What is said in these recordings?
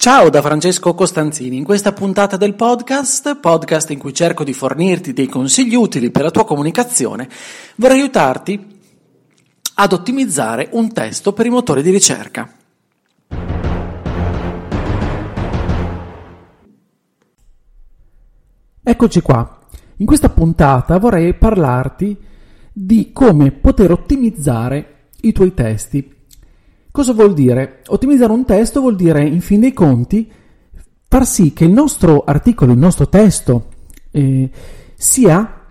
Ciao da Francesco Costanzini, in questa puntata del podcast, podcast in cui cerco di fornirti dei consigli utili per la tua comunicazione, vorrei aiutarti ad ottimizzare un testo per i motori di ricerca. Eccoci qua. In questa puntata vorrei parlarti di come poter ottimizzare i tuoi testi Cosa vuol dire? Ottimizzare un testo vuol dire, in fin dei conti, far sì che il nostro articolo, il nostro testo, eh, sia,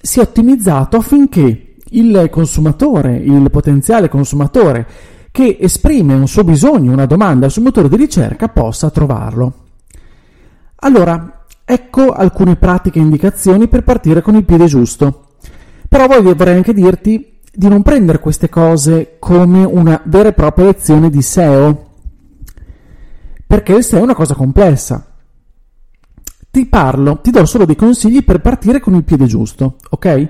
sia ottimizzato affinché il consumatore, il potenziale consumatore che esprime un suo bisogno, una domanda sul motore di ricerca possa trovarlo. Allora, ecco alcune pratiche indicazioni per partire con il piede giusto. Però voglio, vorrei anche dirti di non prendere queste cose come una vera e propria lezione di SEO, perché il SEO è una cosa complessa. Ti parlo, ti do solo dei consigli per partire con il piede giusto, ok?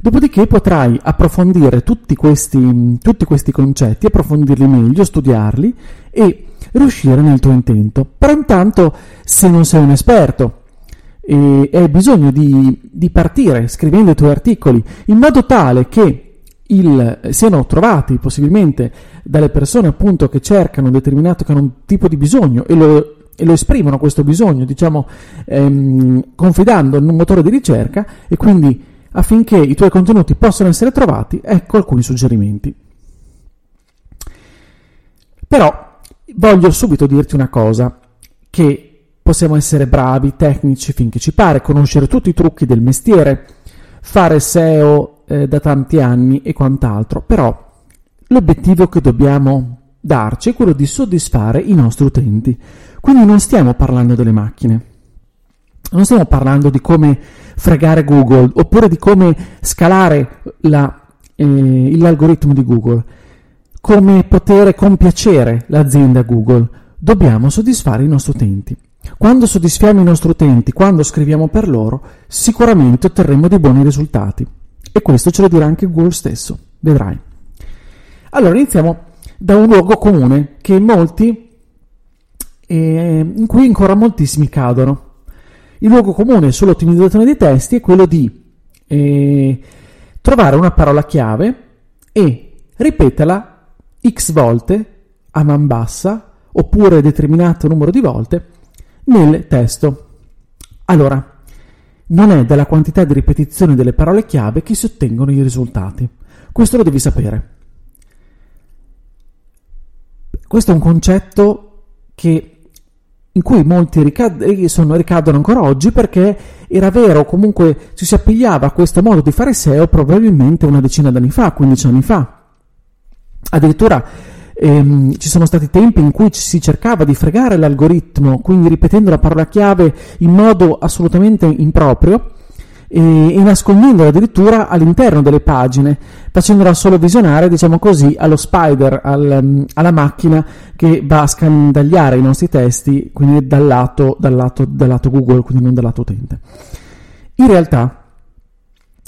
Dopodiché potrai approfondire tutti questi, tutti questi concetti, approfondirli meglio, studiarli e riuscire nel tuo intento. Però intanto, se non sei un esperto e hai bisogno di, di partire scrivendo i tuoi articoli in modo tale che il, siano trovati possibilmente dalle persone appunto che cercano un determinato un tipo di bisogno e lo, e lo esprimono questo bisogno, diciamo, ehm, confidando in un motore di ricerca e quindi affinché i tuoi contenuti possano essere trovati, ecco alcuni suggerimenti. Però voglio subito dirti una cosa, che possiamo essere bravi, tecnici finché ci pare, conoscere tutti i trucchi del mestiere, fare SEO eh, da tanti anni e quant'altro, però l'obiettivo che dobbiamo darci è quello di soddisfare i nostri utenti. Quindi non stiamo parlando delle macchine, non stiamo parlando di come fregare Google oppure di come scalare la, eh, l'algoritmo di Google, come poter compiacere l'azienda Google. Dobbiamo soddisfare i nostri utenti. Quando soddisfiamo i nostri utenti, quando scriviamo per loro, sicuramente otterremo dei buoni risultati. E questo ce lo dirà anche Google stesso, vedrai. Allora iniziamo da un luogo comune che molti, eh, in cui ancora moltissimi cadono. Il luogo comune sull'ottimizzazione dei testi è quello di eh, trovare una parola chiave e ripeterla x volte a man bassa oppure determinato numero di volte nel testo. Allora, non è dalla quantità di ripetizione delle parole chiave che si ottengono i risultati. Questo lo devi sapere. Questo è un concetto che, in cui molti ricad- sono, ricadono ancora oggi perché era vero, comunque ci si appigliava a questo modo di fare SEO probabilmente una decina d'anni fa, 15 anni fa. Addirittura ehm, ci sono stati tempi in cui si cercava di fregare l'algoritmo, quindi ripetendo la parola chiave in modo assolutamente improprio e, nascondendolo addirittura all'interno delle pagine, facendola solo visionare, diciamo così, allo spider, al, alla macchina che va a scandagliare i nostri testi, quindi dal lato, dal lato, dal lato Google, quindi non dal lato utente. In realtà,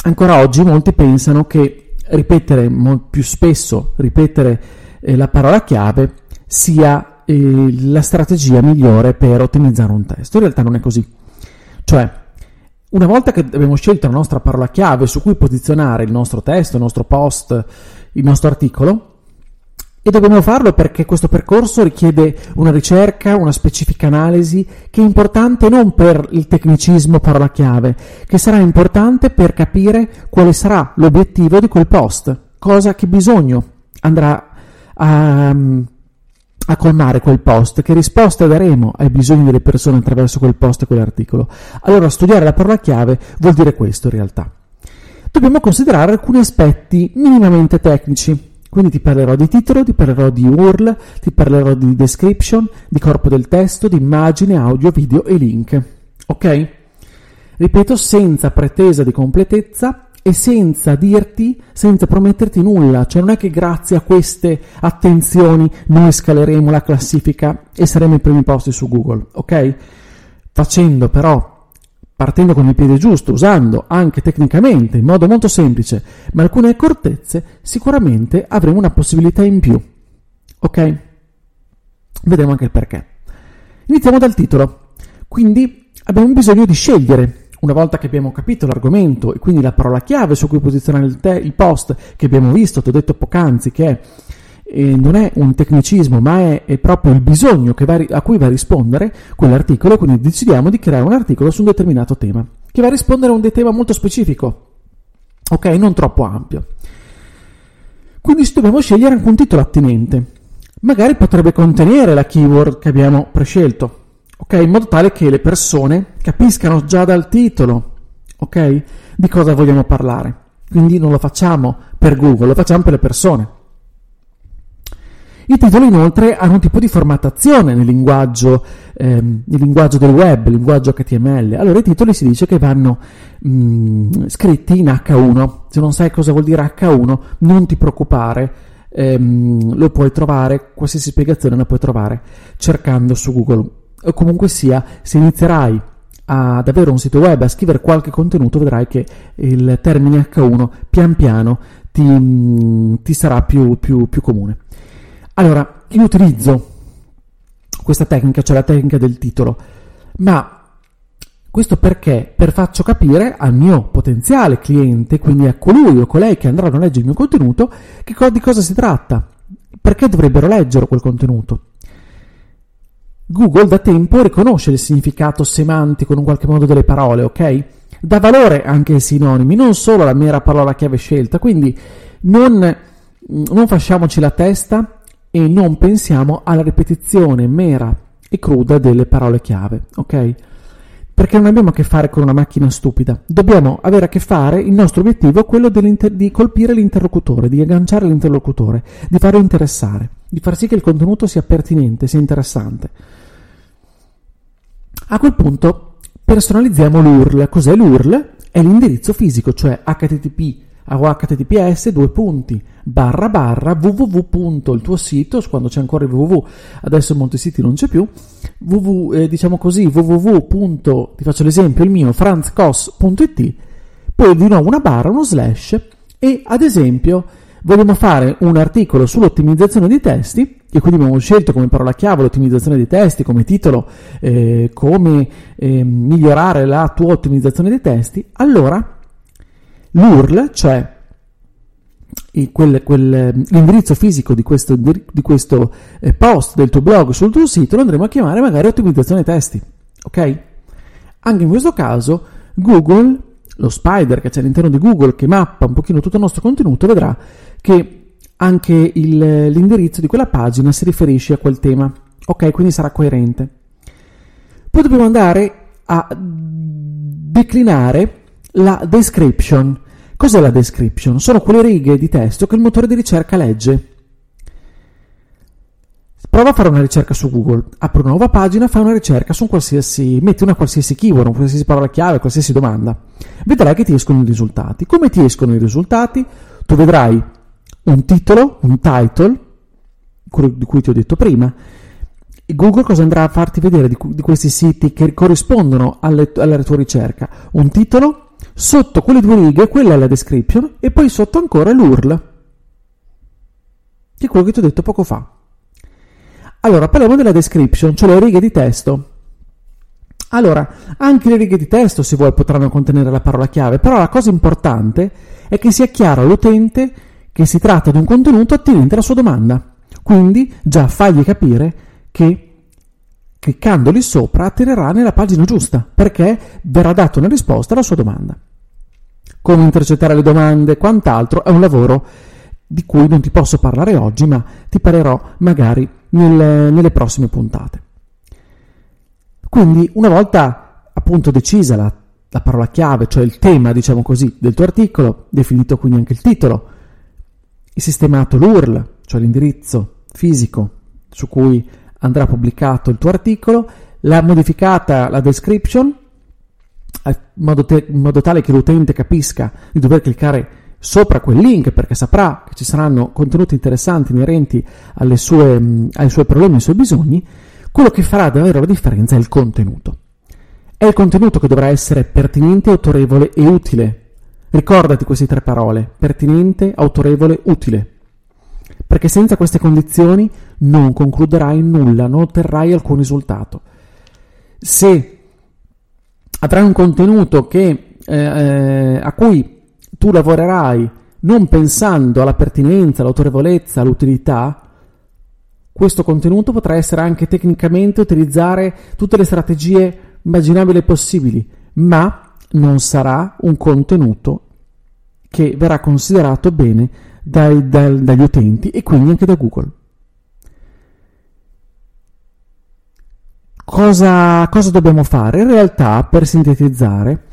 ancora oggi molti pensano che ripetere più spesso, ripetere eh, la parola chiave sia eh, la strategia migliore per ottimizzare un testo. In realtà non è così. Cioè, una volta che abbiamo scelto la nostra parola chiave su cui posizionare il nostro testo, il nostro post, il nostro articolo, e dobbiamo farlo perché questo percorso richiede una ricerca, una specifica analisi che è importante non per il tecnicismo parola chiave, che sarà importante per capire quale sarà l'obiettivo di quel post, cosa che bisogno andrà a, a colmare quel post, che risposte daremo ai bisogni delle persone attraverso quel post e quell'articolo. Allora studiare la parola chiave vuol dire questo in realtà. Dobbiamo considerare alcuni aspetti minimamente tecnici. Quindi ti parlerò di titolo, ti parlerò di URL, ti parlerò di description, di corpo del testo, di immagine, audio, video e link. Ok? Ripeto, senza pretesa di completezza e senza dirti, senza prometterti nulla, cioè non è che grazie a queste attenzioni noi scaleremo la classifica e saremo ai primi posti su Google, ok? Facendo però, partendo con il piede giusto, usando anche tecnicamente, in modo molto semplice, ma alcune accortezze, sicuramente avremo una possibilità in più, ok? Vedremo anche il perché. Iniziamo dal titolo. Quindi abbiamo bisogno di scegliere una volta che abbiamo capito l'argomento e quindi la parola chiave su cui posizionare il, te- il post che abbiamo visto, ti ho detto poc'anzi che è, eh, non è un tecnicismo ma è, è proprio il bisogno ri- a cui va a rispondere quell'articolo, quindi decidiamo di creare un articolo su un determinato tema, che va a rispondere a un tema molto specifico, ok, non troppo ampio. Quindi dobbiamo scegliere anche un titolo attinente. Magari potrebbe contenere la keyword che abbiamo prescelto, ok? In modo tale che le persone capiscano già dal titolo, ok? Di cosa vogliamo parlare. Quindi non lo facciamo per Google, lo facciamo per le persone. I titoli inoltre hanno un tipo di formattazione nel linguaggio, ehm, nel linguaggio del web, il linguaggio HTML. Allora i titoli si dice che vanno mh, mm, scritti in H1. Se non sai cosa vuol dire H1, non ti preoccupare, ehm, lo puoi trovare, qualsiasi spiegazione la puoi trovare cercando su Google o comunque sia, se inizierai ad avere un sito web, a scrivere qualche contenuto, vedrai che il termine H1 pian piano ti, mm, ti sarà più, più, più comune. Allora, io utilizzo questa tecnica, cioè la tecnica del titolo, ma questo perché? Per faccio capire al mio potenziale cliente, quindi a colui o colei che andranno a leggere il mio contenuto, co- di cosa si tratta, perché dovrebbero leggere quel contenuto. Google da tempo riconosce il significato semantico in un qualche modo delle parole, ok? Dà valore anche ai sinonimi, non solo alla mera parola chiave scelta, quindi non, non fasciamoci la testa e non pensiamo alla ripetizione mera e cruda delle parole chiave, ok? Perché non abbiamo a che fare con una macchina stupida, dobbiamo avere a che fare, il nostro obiettivo è quello di colpire l'interlocutore, di agganciare l'interlocutore, di farlo interessare, di far sì che il contenuto sia pertinente, sia interessante. A quel punto personalizziamo l'URL. Cos'è l'URL? È l'indirizzo fisico, cioè http o https due punti barra barra www. il tuo sito quando c'è ancora il www adesso in molti siti non c'è più www eh, diciamo così www. ti faccio l'esempio il mio franzcos.it poi di nuovo una barra uno slash e ad esempio vogliamo fare un articolo sull'ottimizzazione dei testi e quindi abbiamo scelto come parola chiave l'ottimizzazione dei testi, come titolo, eh, come eh, migliorare la tua ottimizzazione dei testi, allora l'URL, cioè quel, quel, l'indirizzo fisico di questo, di questo eh, post del tuo blog sul tuo sito lo andremo a chiamare magari ottimizzazione testi, ok? Anche in questo caso Google, lo spider che c'è all'interno di Google che mappa un pochino tutto il nostro contenuto, vedrà che anche il, l'indirizzo di quella pagina si riferisce a quel tema. Ok, quindi sarà coerente. Poi dobbiamo andare a declinare la description. Cos'è la description? Sono quelle righe di testo che il motore di ricerca legge. Prova a fare una ricerca su Google, apri una nuova pagina, fai una ricerca su un qualsiasi, metti una qualsiasi keyword, una qualsiasi parola chiave, qualsiasi domanda. Vedrai che ti escono i risultati. Come ti escono i risultati? Tu vedrai un titolo, un title, di cui ti ho detto prima. Google cosa andrà a farti vedere di, di questi siti che corrispondono alle, alla tua ricerca? Un titolo, sotto quelle due righe, quella è la description, e poi sotto ancora l'URL, che è quello che ti ho detto poco fa. Allora, parliamo della description, cioè le righe di testo. Allora, anche le righe di testo, se vuoi, potranno contenere la parola chiave, però la cosa importante è che sia chiaro all'utente che si tratta di un contenuto attinente alla sua domanda. Quindi già fagli capire che cliccando lì sopra attirerà nella pagina giusta, perché verrà data una risposta alla sua domanda. Come intercettare le domande, quant'altro, è un lavoro di cui non ti posso parlare oggi, ma ti parlerò magari nel, nelle prossime puntate. Quindi, una volta appunto decisa la, la parola chiave, cioè il tema, diciamo così, del tuo articolo, definito quindi anche il titolo, il sistemato l'URL, cioè l'indirizzo fisico su cui andrà pubblicato il tuo articolo, l'ha modificata la description, in modo, te- in modo tale che l'utente capisca di dover cliccare sopra quel link perché saprà che ci saranno contenuti interessanti inerenti sue, ai suoi problemi, ai suoi bisogni, quello che farà davvero la differenza è il contenuto. È il contenuto che dovrà essere pertinente, autorevole e utile. Ricordati queste tre parole, pertinente, autorevole, utile. Perché senza queste condizioni non concluderai nulla, non otterrai alcun risultato. Se avrai un contenuto che, eh, eh a cui tu lavorerai non pensando alla pertinenza, all'autorevolezza, all'utilità, questo contenuto potrà essere anche tecnicamente utilizzare tutte le strategie immaginabili e possibili, ma non sarà un contenuto che verrà considerato bene dai, dai, dagli utenti e quindi anche da Google. Cosa, cosa dobbiamo fare? In realtà, per sintetizzare,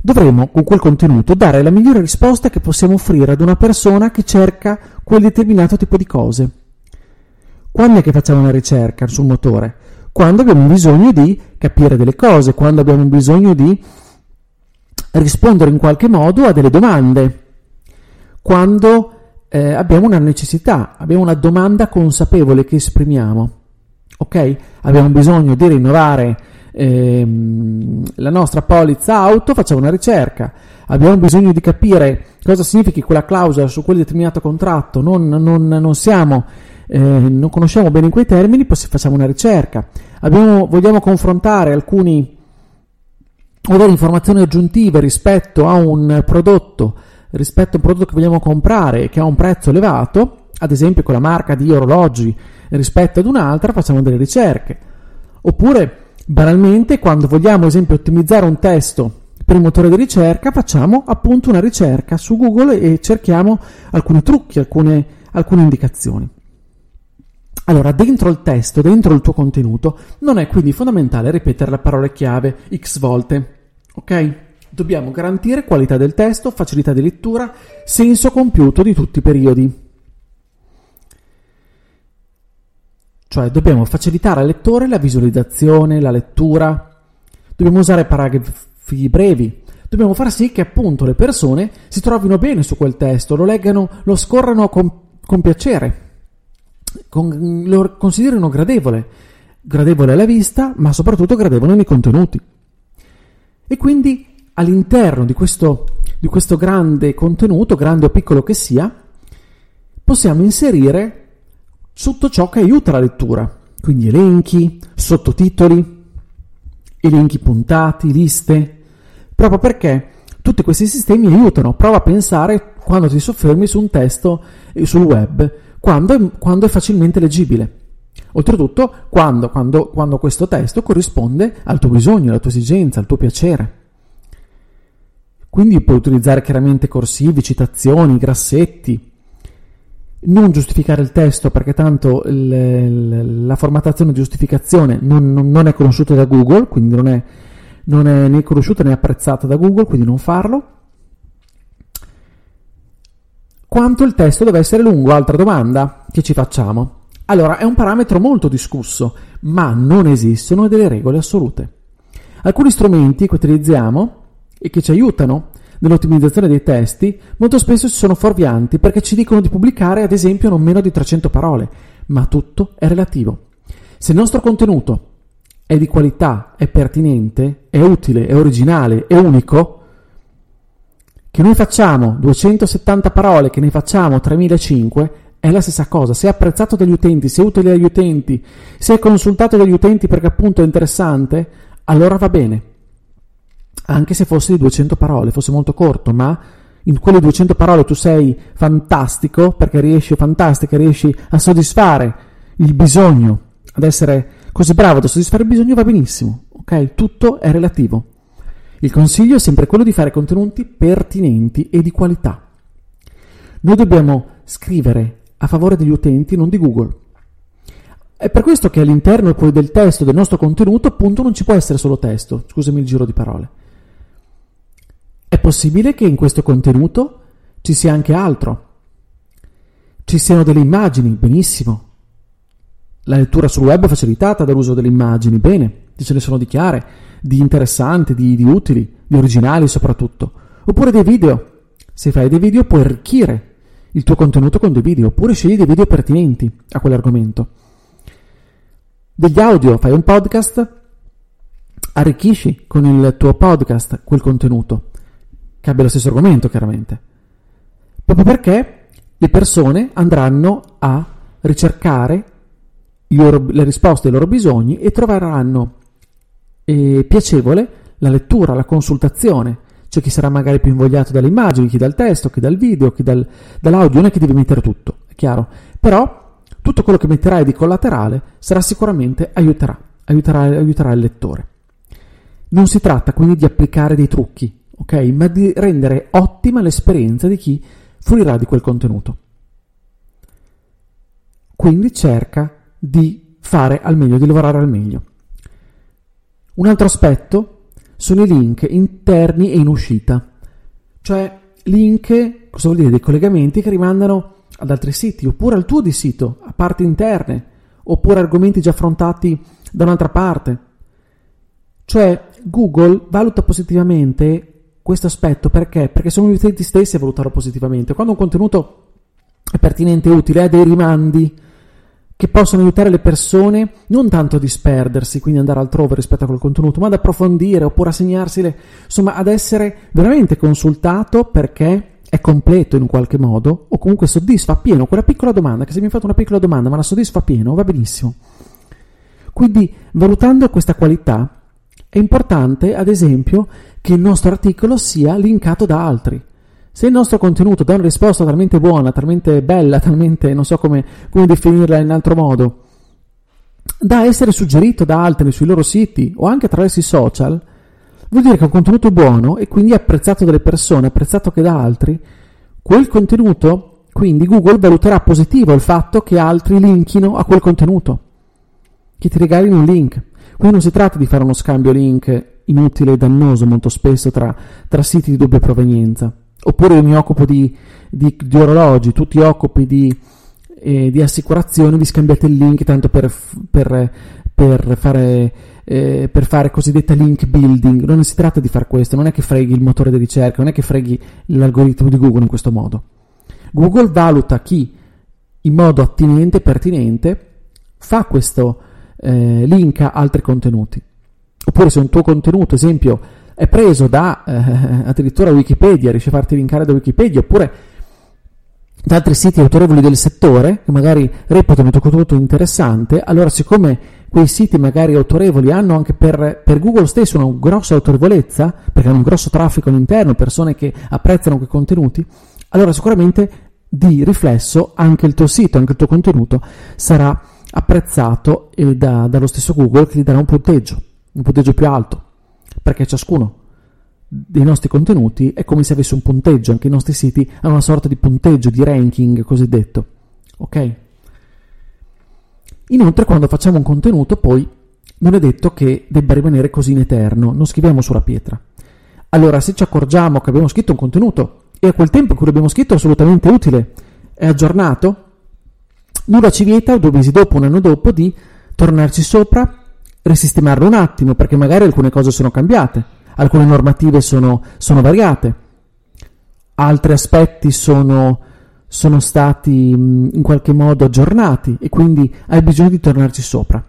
dovremo con quel contenuto dare la migliore risposta che possiamo offrire ad una persona che cerca quel determinato tipo di cose. Quando è che facciamo una ricerca sul motore? Quando abbiamo bisogno di capire delle cose, quando abbiamo bisogno di rispondere in qualche modo a delle domande, quando eh, abbiamo una necessità, abbiamo una domanda consapevole che esprimiamo. Ok? Abbiamo bisogno di rinnovare ehm, la nostra polizza auto, facciamo una ricerca. Abbiamo bisogno di capire cosa significhi quella clausola su quel determinato contratto, non, non, non siamo, eh, non conosciamo bene quei termini, poi facciamo una ricerca. Abbiamo, vogliamo confrontare alcuni avere informazioni aggiuntive rispetto a un prodotto, rispetto a un prodotto che vogliamo comprare che ha un prezzo elevato, ad esempio con la marca di orologi rispetto ad un'altra, facciamo delle ricerche. Oppure Banalmente, quando vogliamo, ad esempio, ottimizzare un testo per il motore di ricerca, facciamo appunto una ricerca su Google e cerchiamo alcuni trucchi, alcune, alcune indicazioni. Allora, dentro il testo, dentro il tuo contenuto, non è quindi fondamentale ripetere le parole chiave x volte. Ok? Dobbiamo garantire qualità del testo, facilità di lettura, senso compiuto di tutti i periodi. Cioè dobbiamo facilitare al lettore la visualizzazione, la lettura, dobbiamo usare paragrafi brevi, dobbiamo far sì che appunto le persone si trovino bene su quel testo, lo leggano, lo scorrano con, con piacere, con, lo considerino gradevole, gradevole alla vista, ma soprattutto gradevole nei contenuti. E quindi all'interno di questo, di questo grande contenuto, grande o piccolo che sia, possiamo inserire sotto ciò che aiuta la lettura, quindi elenchi, sottotitoli, elenchi puntati, liste, proprio perché tutti questi sistemi aiutano. Prova a pensare quando ti soffermi su un testo sul web, quando è, quando è facilmente leggibile. Oltretutto, quando, quando, quando questo testo corrisponde al tuo bisogno, alla tua esigenza, al tuo piacere. Quindi puoi utilizzare chiaramente corsivi, citazioni, grassetti, non giustificare il testo perché tanto il, la formattazione di giustificazione non, non, è conosciuta da Google, quindi non è, non è né conosciuta né apprezzata da Google, quindi non farlo. Quanto il testo deve essere lungo? Altra domanda che ci facciamo. Allora, è un parametro molto discusso, ma non esistono delle regole assolute. Alcuni strumenti che utilizziamo e che ci aiutano nell'ottimizzazione dei testi molto spesso sono fuorvianti perché ci dicono di pubblicare ad esempio non meno di 300 parole, ma tutto è relativo. Se il nostro contenuto è di qualità, è pertinente, è utile, è originale, è unico, che noi facciamo 270 parole, che ne facciamo 3005, è la stessa cosa. Se è apprezzato dagli utenti, se è utile agli utenti, se è consultato dagli utenti perché appunto è interessante, allora va bene anche se fosse di 200 parole, fosse molto corto, ma in quelle 200 parole tu sei fantastico perché riesci, fantastica, riesci a soddisfare il bisogno, ad essere così bravo da soddisfare il bisogno, va benissimo, ok? Tutto è relativo. Il consiglio è sempre quello di fare contenuti pertinenti e di qualità. Noi dobbiamo scrivere a favore degli utenti, non di Google. È per questo che all'interno poi del testo del nostro contenuto, appunto, non ci può essere solo testo, scusami il giro di parole è possibile che in questo contenuto ci sia anche altro. Ci siano delle immagini, benissimo. La lettura sul web è facilitata dall'uso delle immagini, bene. ce ne sono di chiare, di interessanti, di, di utili, di originali soprattutto. Oppure dei video. Se fai dei video puoi arricchire il tuo contenuto con dei video, oppure scegli dei video pertinenti a quell'argomento. Degli audio, fai un podcast, arricchisci con il tuo podcast quel contenuto, che abbia lo stesso argomento chiaramente. Proprio perché le persone andranno a ricercare loro, le risposte ai loro bisogni e troveranno eh, piacevole la lettura, la consultazione. C'è chi sarà magari più invogliato dalle immagini, chi dal testo, chi dal video, chi dal, dall'audio, non è che devi mettere tutto, è chiaro. Però tutto quello che metterai di collaterale sarà sicuramente aiuterà, aiuterà, aiuterà il lettore. Non si tratta quindi di applicare dei trucchi, ok? Ma di rendere ottima l'esperienza di chi fruirà di quel contenuto. Quindi cerca di fare al meglio, di lavorare al meglio. Un altro aspetto sono i link interni e in uscita, cioè link, cosa vuol dire? Dei collegamenti che rimandano ad altri siti oppure al tuo di sito, a parti interne, oppure argomenti già affrontati da un'altra parte. Cioè Google valuta positivamente questo aspetto perché? Perché sono gli utenti stessi a valutarlo positivamente. Quando un contenuto è pertinente e utile, ha dei rimandi che possono aiutare le persone non tanto a disperdersi, quindi andare altrove rispetto a quel contenuto, ma ad approfondire oppure a segnarsele, insomma, ad essere veramente consultato perché è completo in qualche modo o comunque soddisfa pieno quella piccola domanda, che se mi fate una piccola domanda ma la soddisfa pieno, va benissimo. Quindi, valutando questa qualità, è importante, ad esempio, che il nostro articolo sia linkato da altri. Se il nostro contenuto dà una risposta talmente buona, talmente bella, talmente non so come, come definirla in altro modo, da essere suggerito da altri sui loro siti o anche attraverso i social, vuol dire che è un contenuto buono e quindi apprezzato dalle persone, apprezzato che da altri, quel contenuto, quindi Google valuterà positivo il fatto che altri linkino a quel contenuto, che ti regalino un link. Quindi non si tratta di fare uno scambio link inutile e dannoso molto spesso tra, tra siti di dubbia provenienza. Oppure mi occupo di, di, di orologi, tu ti occupi di, eh, di assicurazione, vi scambiate il link tanto per, per, per fare eh, per fare cosiddetta link building. Non si tratta di fare questo, non è che freghi il motore di ricerca, non è che freghi l'algoritmo di Google in questo modo. Google valuta chi in modo attinente e pertinente fa questo eh, link a altri contenuti. Oppure se un tuo contenuto, esempio, è preso da eh, addirittura Wikipedia, riesce a farti linkare da Wikipedia, oppure da altri siti autorevoli del settore che magari reputano il tuo contenuto interessante, allora siccome quei siti magari autorevoli hanno anche per, per, Google stesso una grossa autorevolezza, perché hanno un grosso traffico all'interno, persone che apprezzano quei contenuti, allora sicuramente di riflesso anche il tuo sito, anche il tuo contenuto sarà apprezzato da, dallo stesso Google che gli darà un punteggio, un punteggio più alto perché ciascuno dei nostri contenuti è come se avesse un punteggio, anche i nostri siti hanno una sorta di punteggio, di ranking cosiddetto. Ok? Inoltre, quando facciamo un contenuto, poi non è detto che debba rimanere così in eterno, non scriviamo sulla pietra. Allora, se ci accorgiamo che abbiamo scritto un contenuto e a quel tempo in cui l'abbiamo scritto è assolutamente utile, è aggiornato, nulla ci vieta due mesi dopo, un anno dopo, di tornarci sopra risistemarlo un attimo, perché magari alcune cose sono cambiate, alcune normative sono, sono variate, altri aspetti sono, sono stati in qualche modo aggiornati e quindi hai bisogno di tornarci sopra.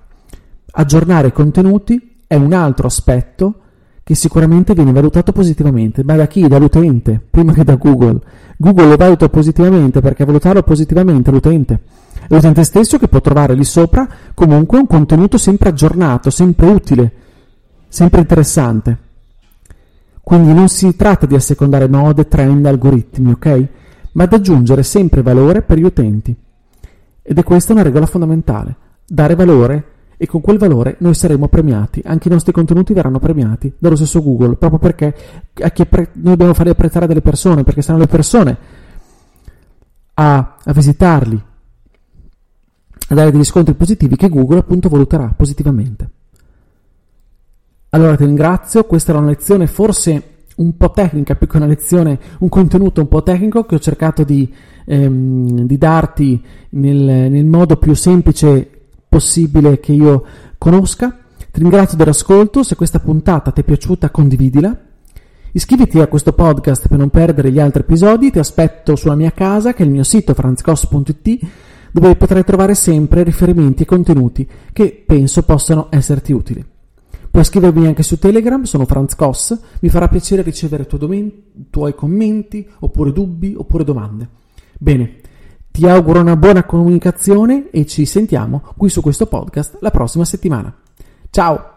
Aggiornare i contenuti è un altro aspetto che sicuramente viene valutato positivamente, ma da chi? Dall'utente, prima che da Google. Google lo valuta positivamente perché valutarlo positivamente l'utente l'utente stesso che può trovare lì sopra comunque un contenuto sempre aggiornato, sempre utile, sempre interessante. Quindi non si tratta di assecondare mode, trend, algoritmi, ok? Ma ad aggiungere sempre valore per gli utenti. Ed è questa una regola fondamentale, dare valore e con quel valore noi saremo premiati, anche i nostri contenuti verranno premiati dallo stesso Google, proprio perché noi dobbiamo fare apprezzare delle persone, perché saranno le persone a, a visitarli, a dare degli scontri positivi che Google appunto valuterà positivamente. Allora ti ringrazio, questa era una lezione forse un po' tecnica più che una lezione, un contenuto un po' tecnico che ho cercato di, ehm, di darti nel, nel modo più semplice possibile che io conosca. Ti ringrazio dell'ascolto, se questa puntata ti è piaciuta condividila. Iscriviti a questo podcast per non perdere gli altri episodi, ti aspetto sulla mia casa che è il mio sito franzcos.it dove potrai trovare sempre riferimenti e contenuti che penso possano esserti utili. Puoi scrivermi anche su Telegram, sono Franz Koss, mi farà piacere ricevere i tuoi commenti, oppure dubbi, oppure domande. Bene, ti auguro una buona comunicazione e ci sentiamo qui su questo podcast la prossima settimana. Ciao!